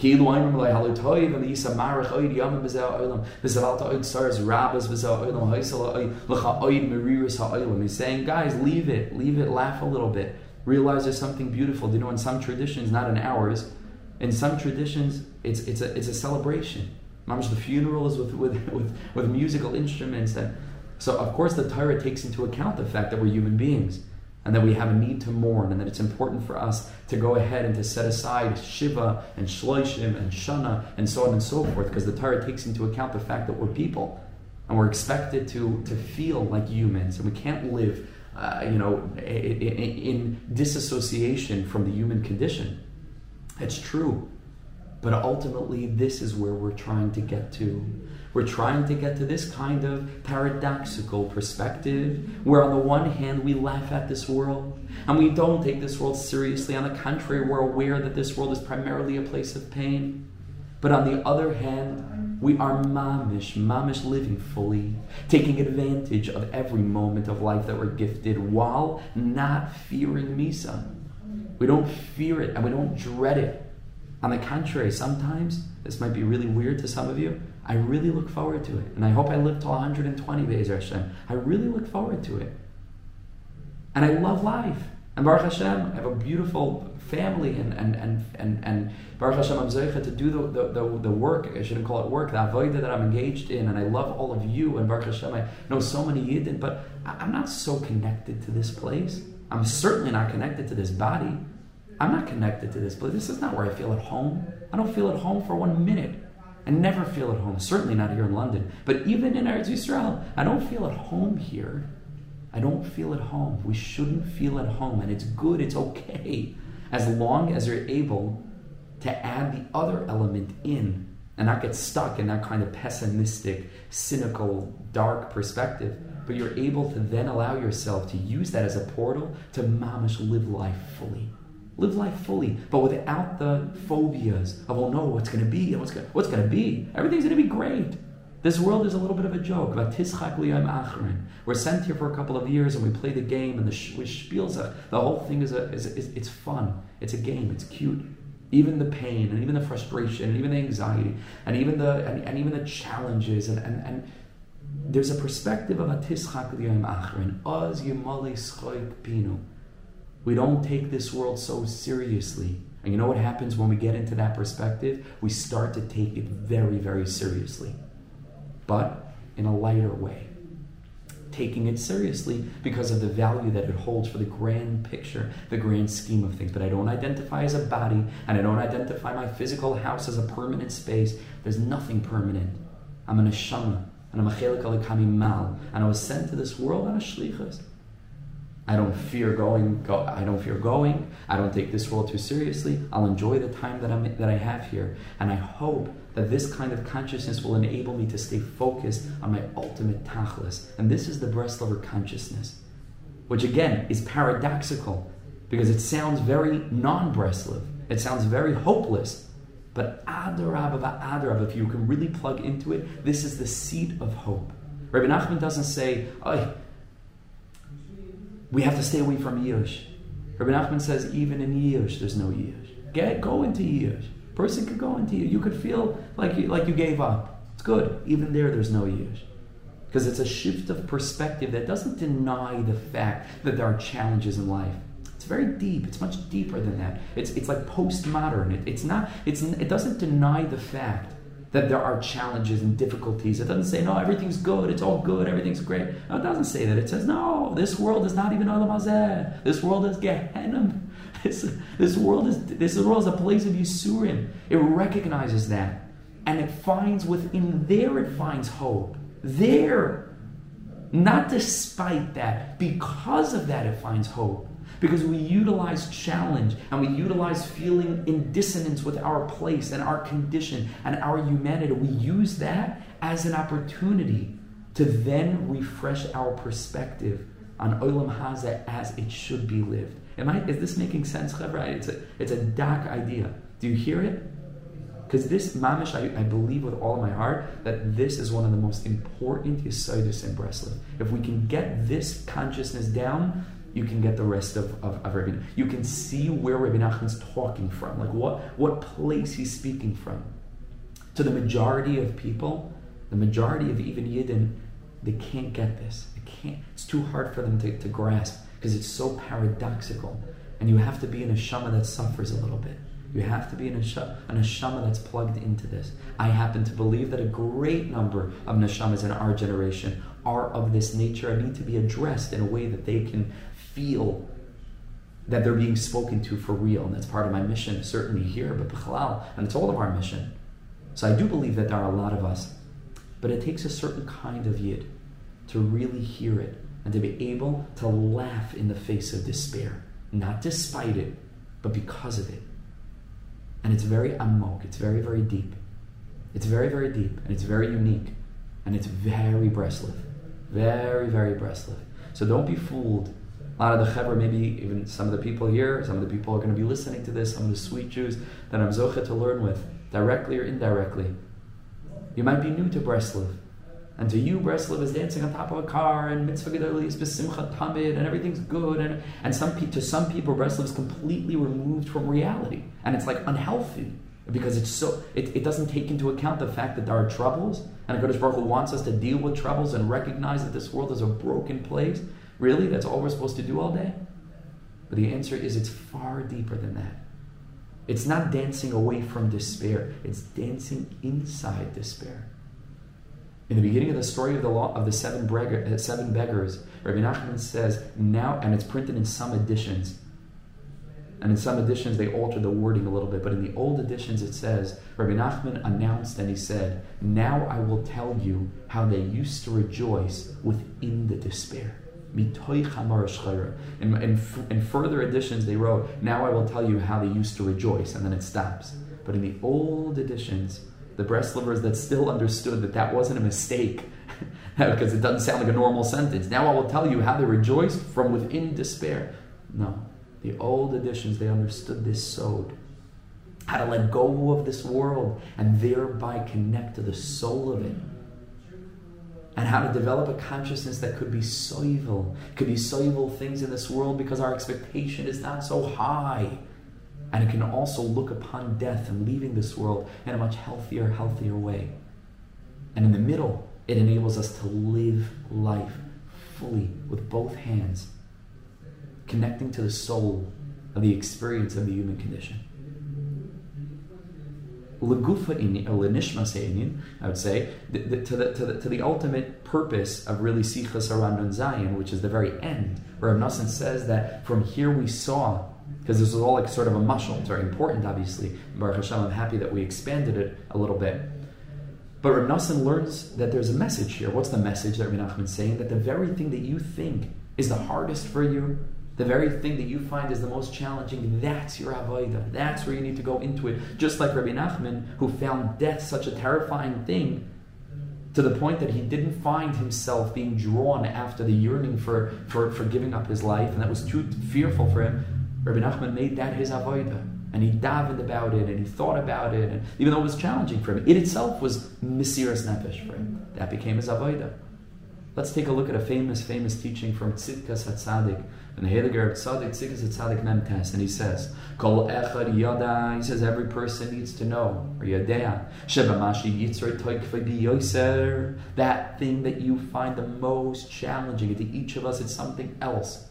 Kilu Einrim Lai Halu Toiv and Isa Marach Oid Yam Bezel Oilam Bezavalta Oid Sars Rabbas Bezel Oilam Oid Oid Meriris He's saying, guys, leave it, leave it, laugh a little bit. Realize there's something beautiful. You know, in some traditions, not in ours, in some traditions, it's, it's, a, it's a celebration. Mamish, the funeral is with, with, with, with musical instruments. And so, of course, the Torah takes into account the fact that we're human beings and that we have a need to mourn, and that it's important for us to go ahead and to set aside Shiva and Shloishim and Shana and so on and so forth, because the Torah takes into account the fact that we're people and we're expected to, to feel like humans, and we can't live, uh, you know, in, in disassociation from the human condition. It's true, but ultimately, this is where we're trying to get to. We're trying to get to this kind of paradoxical perspective where, on the one hand, we laugh at this world and we don't take this world seriously. On the contrary, we're aware that this world is primarily a place of pain. But on the other hand, we are mamish, mamish living fully, taking advantage of every moment of life that we're gifted while not fearing Misa. We don't fear it and we don't dread it. On the contrary, sometimes, this might be really weird to some of you, I really look forward to it. And I hope I live till 120 days, Hashem. I really look forward to it. And I love life. And Baruch Hashem, I have a beautiful family, and and and and, and Baruch Hashem, I'm zeicha to do the, the, the, the, work. I shouldn't call it work. The avodah that I'm engaged in, and I love all of you. And Baruch Hashem, I know so many yidden, but I'm not so connected to this place. I'm certainly not connected to this body. I'm not connected to this place. This is not where I feel at home. I don't feel at home for one minute. I never feel at home, certainly not here in London. But even in Eretz Yisrael, I don't feel at home here. I don't feel at home. We shouldn't feel at home, and it's good, it's okay, as long as you're able to add the other element in and not get stuck in that kind of pessimistic, cynical, dark perspective. But you're able to then allow yourself to use that as a portal to mamish live life fully. Live life fully, but without the phobias of, oh no, what's going to be? What's going what's to be? Everything's going to be great. This world is a little bit of a joke. We're sent here for a couple of years and we play the game and the spielzach. The whole thing is, a, is, is it's fun. It's a game. It's cute. Even the pain and even the frustration and even the anxiety and even the and, and even the challenges and, and, and there's a perspective of a tischak liyam achrin. Oz yimali pinu. We don't take this world so seriously. And you know what happens when we get into that perspective? We start to take it very, very seriously, but in a lighter way. Taking it seriously because of the value that it holds for the grand picture, the grand scheme of things. But I don't identify as a body, and I don't identify my physical house as a permanent space. There's nothing permanent. I'm an neshama, and I'm a chelik mal, and I was sent to this world on a shlichus. I don't fear going. Go, I don't fear going. I don't take this world too seriously. I'll enjoy the time that I'm that I have here, and I hope that this kind of consciousness will enable me to stay focused on my ultimate tachlis. And this is the Breslover consciousness, which again is paradoxical because it sounds very non-Breslov. It sounds very hopeless. But Adarab Adarab, if you can really plug into it, this is the seat of hope. Rabbi Nachman doesn't say, oh, we have to stay away from Yush. Rabbi Nachman says even in Yush there's no Yush. Get go into Yush. person could go into you. You could feel like you, like you gave up. It's good. Even there, there's no yish. Because it's a shift of perspective that doesn't deny the fact that there are challenges in life. It's very deep. It's much deeper than that. It's, it's like postmodern. It, it's not, it's, it doesn't deny the fact that there are challenges and difficulties. It doesn't say, no, everything's good, it's all good, everything's great. No, it doesn't say that. It says, no, this world is not even Olam Hazeh. This world is Gehenna. This, this world is this world is a place of Yisurim. It recognizes that. And it finds within there, it finds hope. There. Not despite that. Because of that, it finds hope because we utilize challenge and we utilize feeling in dissonance with our place and our condition and our humanity. We use that as an opportunity to then refresh our perspective on Olam Hazeh as it should be lived. Am I, is this making sense, Chevra? It's a, it's a dark idea. Do you hear it? Because this, mamish, I, I, believe with all my heart that this is one of the most important yisodis in Breslov. If we can get this consciousness down, you can get the rest of, of, of Rabbi. You can see where Rabbi Nachman's talking from, like what, what place he's speaking from. To the majority of people, the majority of even Yidden, they can't get this. They can't. It's too hard for them to, to grasp because it's so paradoxical. And you have to be in a shama that suffers a little bit. You have to be in a, sh- an neshama that's plugged into this. I happen to believe that a great number of neshamas in our generation are of this nature and need to be addressed in a way that they can feel that they're being spoken to for real. And that's part of my mission, certainly here, but b'chalal, and it's all of our mission. So I do believe that there are a lot of us, but it takes a certain kind of yid to really hear it and to be able to laugh in the face of despair, not despite it, but because of it. And it's very amok, it's very, very deep. It's very, very deep, and it's very unique, and it's very breastless. Very, very breastless. So don't be fooled a lot of the Chevra, maybe even some of the people here, some of the people are going to be listening to this, some of the sweet Jews that I'm Zocha to learn with, directly or indirectly. You might be new to Breslov. And to you, Breslov is dancing on top of a car, and mitzvah gedolim is besimcha tamid, and everything's good. And, and some to some people, Breslov is completely removed from reality, and it's like unhealthy because it's so it, it doesn't take into account the fact that there are troubles, and Hakadosh Baruch Hu wants us to deal with troubles and recognize that this world is a broken place. Really? That's all we're supposed to do all day? But the answer is it's far deeper than that. It's not dancing away from despair, it's dancing inside despair. In the beginning of the story of the law of the seven, uh, seven beggars, Rabbi Nachman says now, and it's printed in some editions. And in some editions, they alter the wording a little bit, but in the old editions, it says Rabbi Nachman announced and he said, Now I will tell you how they used to rejoice within the despair. In, in, in further editions, they wrote, Now I will tell you how they used to rejoice, and then it stops. But in the old editions, the Breslovers that still understood that that wasn't a mistake, because it doesn't sound like a normal sentence. Now I will tell you how they rejoiced from within despair. No. The old editions, they understood this sod. How to let go of this world and thereby connect to the soul of it and how to develop a consciousness that could be so evil, could be so evil things in this world because our expectation is not so high. And it can also look upon death and leaving this world in a much healthier, healthier way. And in the middle, it enables us to live life fully with both hands, connecting to the soul of the experience of the human condition legufa inyan, uh, I would say, the, the, to, the, to, the, to the ultimate purpose of really Sichos HaRan Zion, which is the very end, where Nassan says that from here we saw, because this was all like sort of a mushal, it's very important, obviously. Baruch Hashem, I'm happy that we expanded it a little bit. But Reb Nassan learns that there's a message here. What's the message that Rabbi Nachman is saying? That the very thing that you think is the hardest for you, the very thing that you find is the most challenging, that's your avodah. That's where you need to go into it. Just like Rabbi Nachman, who found death such a terrifying thing, to the point that he didn't find himself being drawn after the yearning for, for, for giving up his life, and that was too fearful for him. Rabbi Nachman made that his avodah. And he davened about it, and he thought about it, and even though it was challenging for him, it itself was mesiras nefesh for him. That became his avodah. Let's take a look at a famous, famous teaching from Tzidkas HaTzaddik, And the Heiliger Tzaddik Tzidkis Tzaddik Memtes, and he says, Kol Echad Yada, he says every person needs to know, or Yadea, Sheba Mashi Yitzar Yoser, that thing that you find the most challenging. To each of us, it's something else.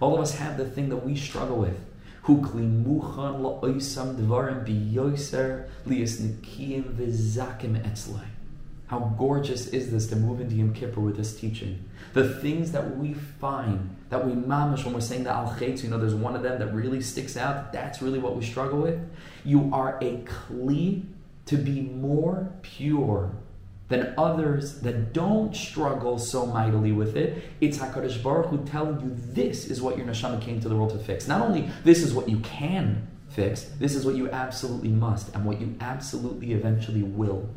All of us have the thing that we struggle with. Hu How gorgeous is this to move into Yom Kippur with this teaching? The things that we find, that we mamish when we're saying the al you know, there's one of them that really sticks out. That's really what we struggle with. You are a kli to be more pure than others that don't struggle so mightily with it. It's Hakadosh Baruch Hu telling you this is what your neshama came to the world to fix. Not only this is what you can fix, this is what you absolutely must, and what you absolutely eventually will.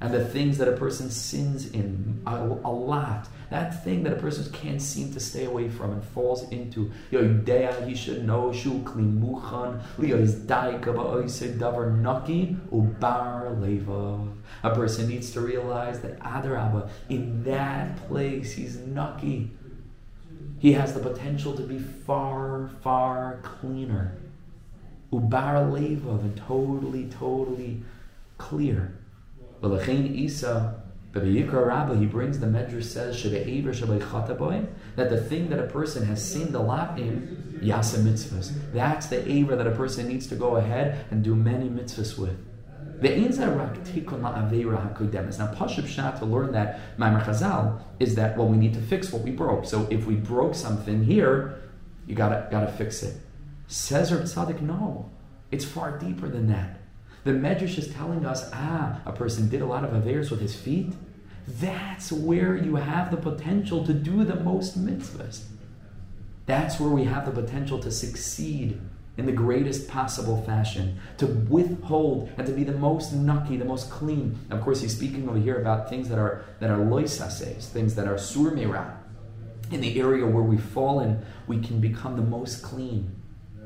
And the things that a person sins in a, a lot that thing that a person can't seem to stay away from and falls into. Yoidea, he should know, shu klimuchan, liyois daika davar naki, ubar levav. A person needs to realize that Adarabba, in that place, he's naki. He has the potential to be far, far cleaner. Ubar levav, and totally, totally clear. V'lechein Isa, but the Yikra Rabbah, he brings the Medrash says that the thing that a person has sinned a lot in, yasa mitzvahs. That's the aver that a person needs to go ahead and do many mitzvahs with. The Now, Pashib Shnat to learn that Maimar Chazal is that well, we need to fix what we broke. So if we broke something here, you gotta gotta fix it. Says Reb Tzadok, no, it's far deeper than that. The Medrash is telling us, ah, a person did a lot of avers with his feet. That's where you have the potential to do the most mitzvahs. That's where we have the potential to succeed in the greatest possible fashion, to withhold and to be the most nucky, the most clean. Of course, he's speaking over here about things that are that are loisases, things that are surmira. In the area where we've fallen, we can become the most clean.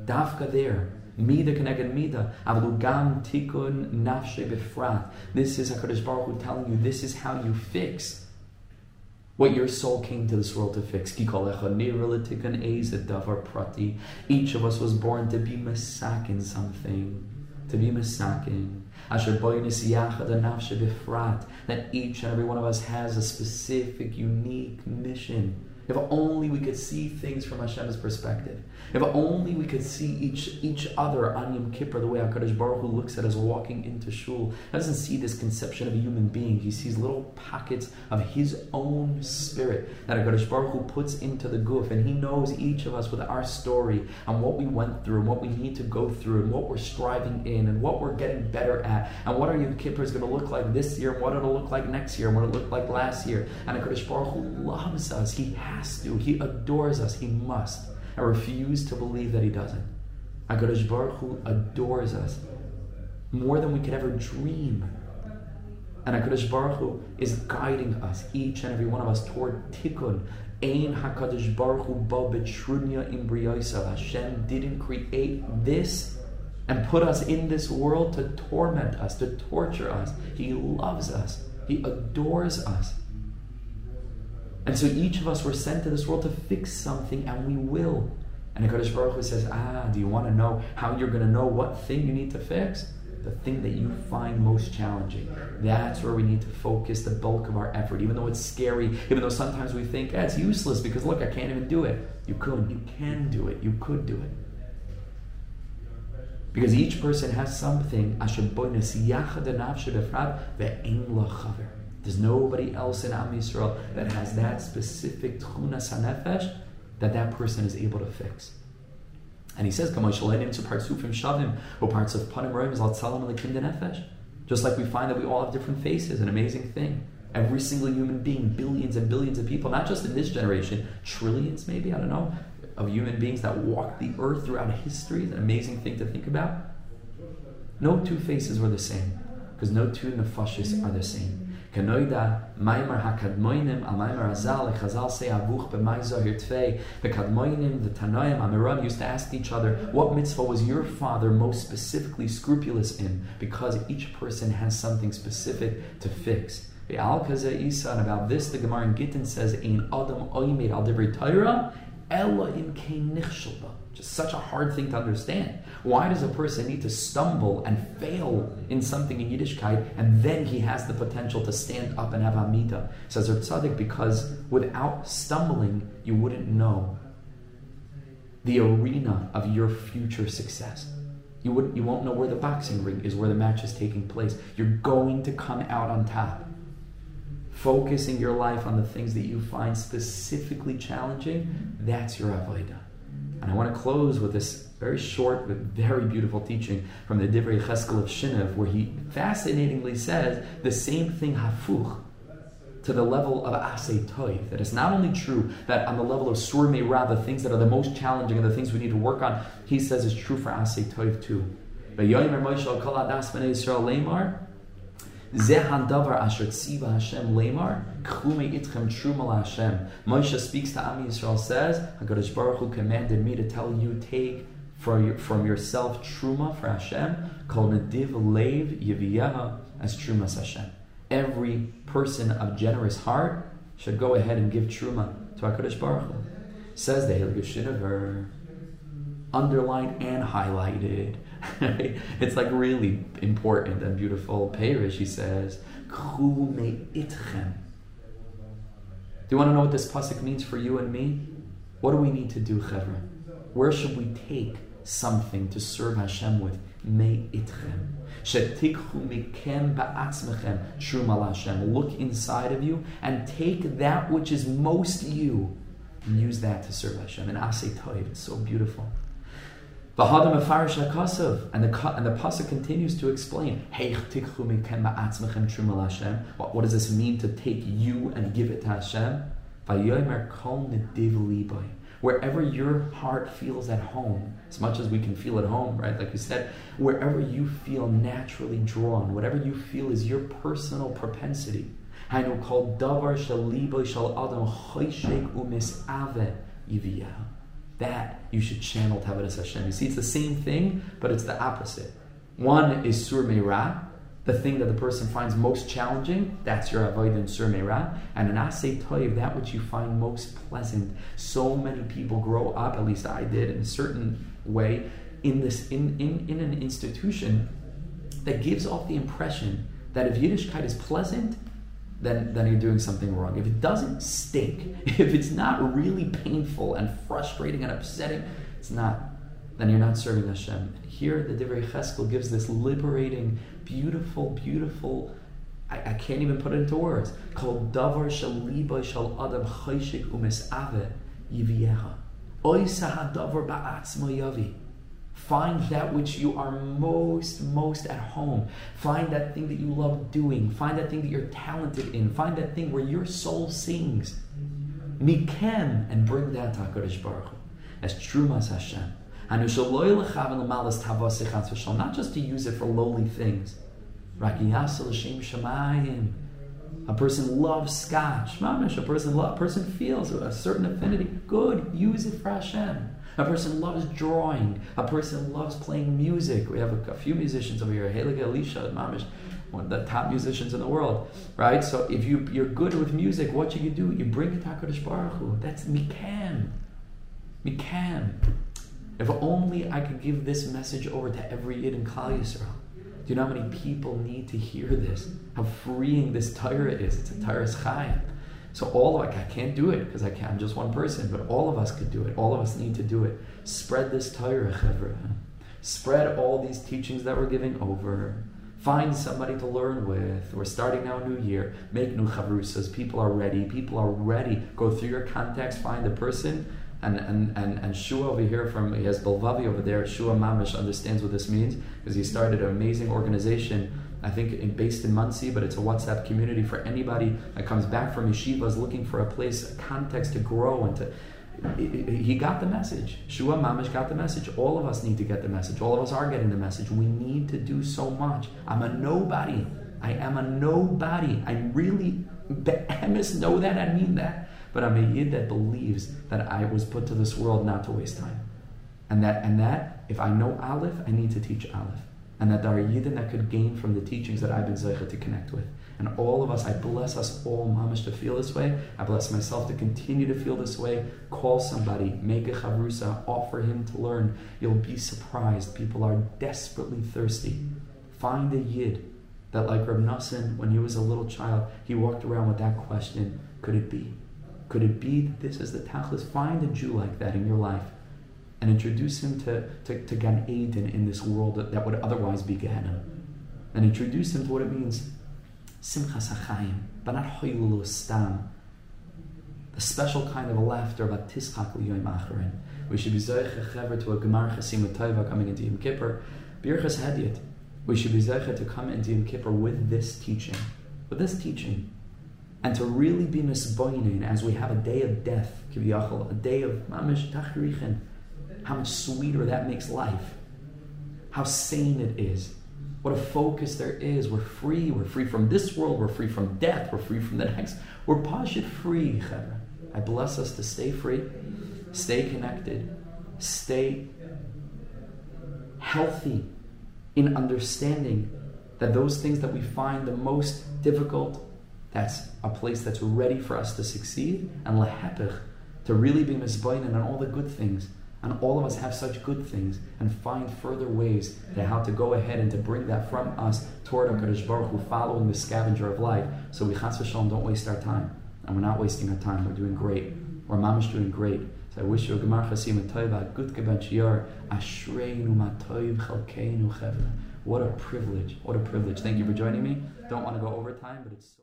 Dafka there, Mida k'neged mida. Avlugam tikun nafshe befrat. This is HaKadosh Baruch Hu telling you this is how you fix what your soul came to this world to fix. prati. Each of us was born to be masakin something. To be masakin. That each and every one of us has a specific, unique mission if only we could see things from Hashem's perspective. If only we could see each each other on Yom Kippur the way HaKadosh Baruch Hu looks at us walking into shul. He doesn't see this conception of a human being. He sees little pockets of his own spirit that HaKadosh Baruch Hu puts into the goof. And he knows each of us with our story and what we went through and what we need to go through and what we're striving in and what we're getting better at and what our Yom Kippur is going to look like this year and what it'll look like next year and what it looked like last year. And HaKadosh Baruch Hu loves us. He has to. He adores us. He must. I refuse to believe that he doesn't. HaKadosh Baruch Hu adores us more than we could ever dream. And HaKadosh Baruch Hu is guiding us, each and every one of us, toward tikkun. Ein HaKadosh Baruch Hu ba betrunya imbriyosa. Hashem didn't create this and put us in this world to torment us, to torture us. He loves us. He adores us. And so each of us were sent to this world to fix something, and we will. And HaKadosh Baruch Hu says, Ah, do you want to know how you're going to know what thing you need to fix? The thing that you find most challenging. That's where we need to focus the bulk of our effort, even though it's scary, even though sometimes we think, eh, it's useless because look, I can't even do it. You could, you can do it, you could do it. Because each person has something, there's nobody else in Am Yisrael that has that specific tchunas hanefesh that that person is able to fix. And he says, shavim or parts of panim nefesh. Just like we find that we all have different faces, an amazing thing. Every single human being, billions and billions of people, not just in this generation, trillions maybe, I don't know, of human beings that walk the earth throughout history, is an amazing thing to think about. No two faces were the same, because no two nefashis are the same. Kanoida, Maimar HaKadmoinim, Al Maimar Azal, Chazal say Avuch b'mai Zohir Tvei, the Kadmoinim, the Tanoim, Amoraim used to ask each other, what mitzvah was your father most specifically scrupulous in? Because each person has something specific to fix. The Al Isa, and about this, the Gemara in Gittin says, Ein Adam Oimed al Torah, Ella im Kein Nichshalba. Just such a hard thing to understand. Why does a person need to stumble and fail in something in Yiddishkeit and then he has the potential to stand up and have Amida? Says Rav Tzadok, because without stumbling, you wouldn't know the arena of your future success. You, would, you won't know where the boxing ring is, where the match is taking place. You're going to come out on top. Focusing your life on the things that you find specifically challenging, that's your Avodah. And I want to close with this very short but very beautiful teaching from the Divrei Cheskel of Shinev, where he fascinatingly says the same thing hafuch to the level of Asay Toiv. That it's not only true that on the level of Sur Meirah, the things that are the most challenging and the things we need to work on, he says is true for Asay Toiv too. Zehan davar asher tziva Hashem lemar Moshe speaks to Am Yisrael says, Hakadosh Baruch Hu commanded me to tell you take for from yourself truma for Hashem kol nediv lev yiviyaha as truma Hashem. Every person of generous heart should go ahead and give truma to Hakadosh Baruch Hu. Says the Shinover, underlined and highlighted. it's like really important and beautiful. Perish, he says, itchem. Do you want to know what this pasuk means for you and me? What do we need to do, Chevra? Where should we take something to serve Hashem with? Me itchem. Shetikhu mikem ba'atzmechem Hashem. Look inside of you and take that which is most you and use that to serve Hashem. And Asay Toiv, it's so beautiful. And the and the pasuk continues to explain. What, what does this mean to take you and give it to Hashem? Wherever your heart feels at home, as much as we can feel at home, right? Like you said, wherever you feel naturally drawn, whatever you feel is your personal propensity. Called davar shal shal adam umis ave that you should channel Tavadas Hashem. You see, it's the same thing, but it's the opposite. One is Sur Meirah, the thing that the person finds most challenging, that's your avoid in Sur Meirah. And an Asay Toiv, that which you find most pleasant. So many people grow up, at least I did, in a certain way, in this in, in, in an institution that gives off the impression that if Yiddishkeit is pleasant, then, then you're doing something wrong. If it doesn't stink, if it's not really painful and frustrating and upsetting, it's not, then you're not serving Hashem. Here the Divrei Cheskel gives this liberating, beautiful, beautiful, I, I can't even put it into words, called Davar Shal Liba Shal Adam Chayshik Umis Ave Yiviecha. Oisa Hadavar Ba'atzma Yavi. Find that which you are most, most at home. Find that thing that you love doing. Find that thing that you're talented in. Find that thing where your soul sings. Mikem, and bring that to HaKadosh Baruch Hu. As Trumas Hashem. Not just to use it for lowly things. A person loves scotch. A person, a person feels a certain affinity. Good, use it for Hashem. A person loves drawing. A person loves playing music. We have a, a few musicians over here. Helig Elisha, Mamish, one of the top musicians in the world, right? So if you you're good with music, what you can do? You bring it to Hakadosh Baruch Hu. That's mikan, mikan. If only I could give this message over to every Yid in Klal Yisrael. Do you know how many people need to hear this? How freeing this Torah is. It's a Torah Chaim. So all of like I can't do it because I can't. I'm just one person, but all of us could do it. All of us need to do it. Spread this Torah, chevra. Spread all these teachings that we're giving over. Find somebody to learn with. We're starting now a new year. Make new chavrusas. People are ready. People are ready. Go through your contacts. Find the person. And and and and Shua over here from he has Belvavi over there. Shua Mamish understands what this means because he started an amazing organization I think in, based in Monsey, but it's a WhatsApp community for anybody that comes back from yeshiva is looking for a place, a context to grow and to. He got the message. Shua Mamish got the message. All of us need to get the message. All of us are getting the message. We need to do so much. I'm a nobody. I am a nobody. I really, behemoths know that. I mean that. But I'm a yid that believes that I was put to this world not to waste time. And that, and that, if I know Aleph, I need to teach Aleph. And that there are yidden that could gain from the teachings that I've been zeichet to connect with. And all of us, I bless us all, mamish, to feel this way. I bless myself to continue to feel this way. Call somebody, make a chavrusa, offer him to learn. You'll be surprised. People are desperately thirsty. Find a yid that, like Reb Nassan, when he was a little child, he walked around with that question: Could it be? Could it be that this is the tachlis? Find a Jew like that in your life and introduce him to, to, to Gan Eden in this world that, that would otherwise be Gehenna. And introduce him to what it means Simchas HaChaim, but not Stam. The special kind of laughter about Tischak Liyoim Acharin. We should be Zoiche Chever to a Gemar Chasim coming into Yom Kippur. Birchas Hedyot. We should be Zoiche to come into Yom Kippur with this teaching. With this teaching and to really be misboinin as we have a day of death, kiviyachol, a day of mamish tachrichin, how much sweeter that makes life, how sane it is, what a focus there is. We're free. We're free from this world. We're free from death. We're free from the next. We're pashit free. I bless us to stay free, stay connected, stay healthy in understanding that those things that we find the most difficult that's a place that's ready for us to succeed, and lehepich, to really be misbainin on all the good things. And all of us have such good things, and find further ways to how to go ahead and to bring that from us toward HaKadosh Baruch Hu, following the scavenger of life. So we chas v'shalom don't waste our time, and we're not wasting our time. We're doing great. We're mamish doing great. So I wish you a gemar chasim tova, good geban shiar, ashreinu matoiv chalkeinu chevra. What a privilege! What a privilege! Thank you for joining me. Don't want to go over time, but it's. So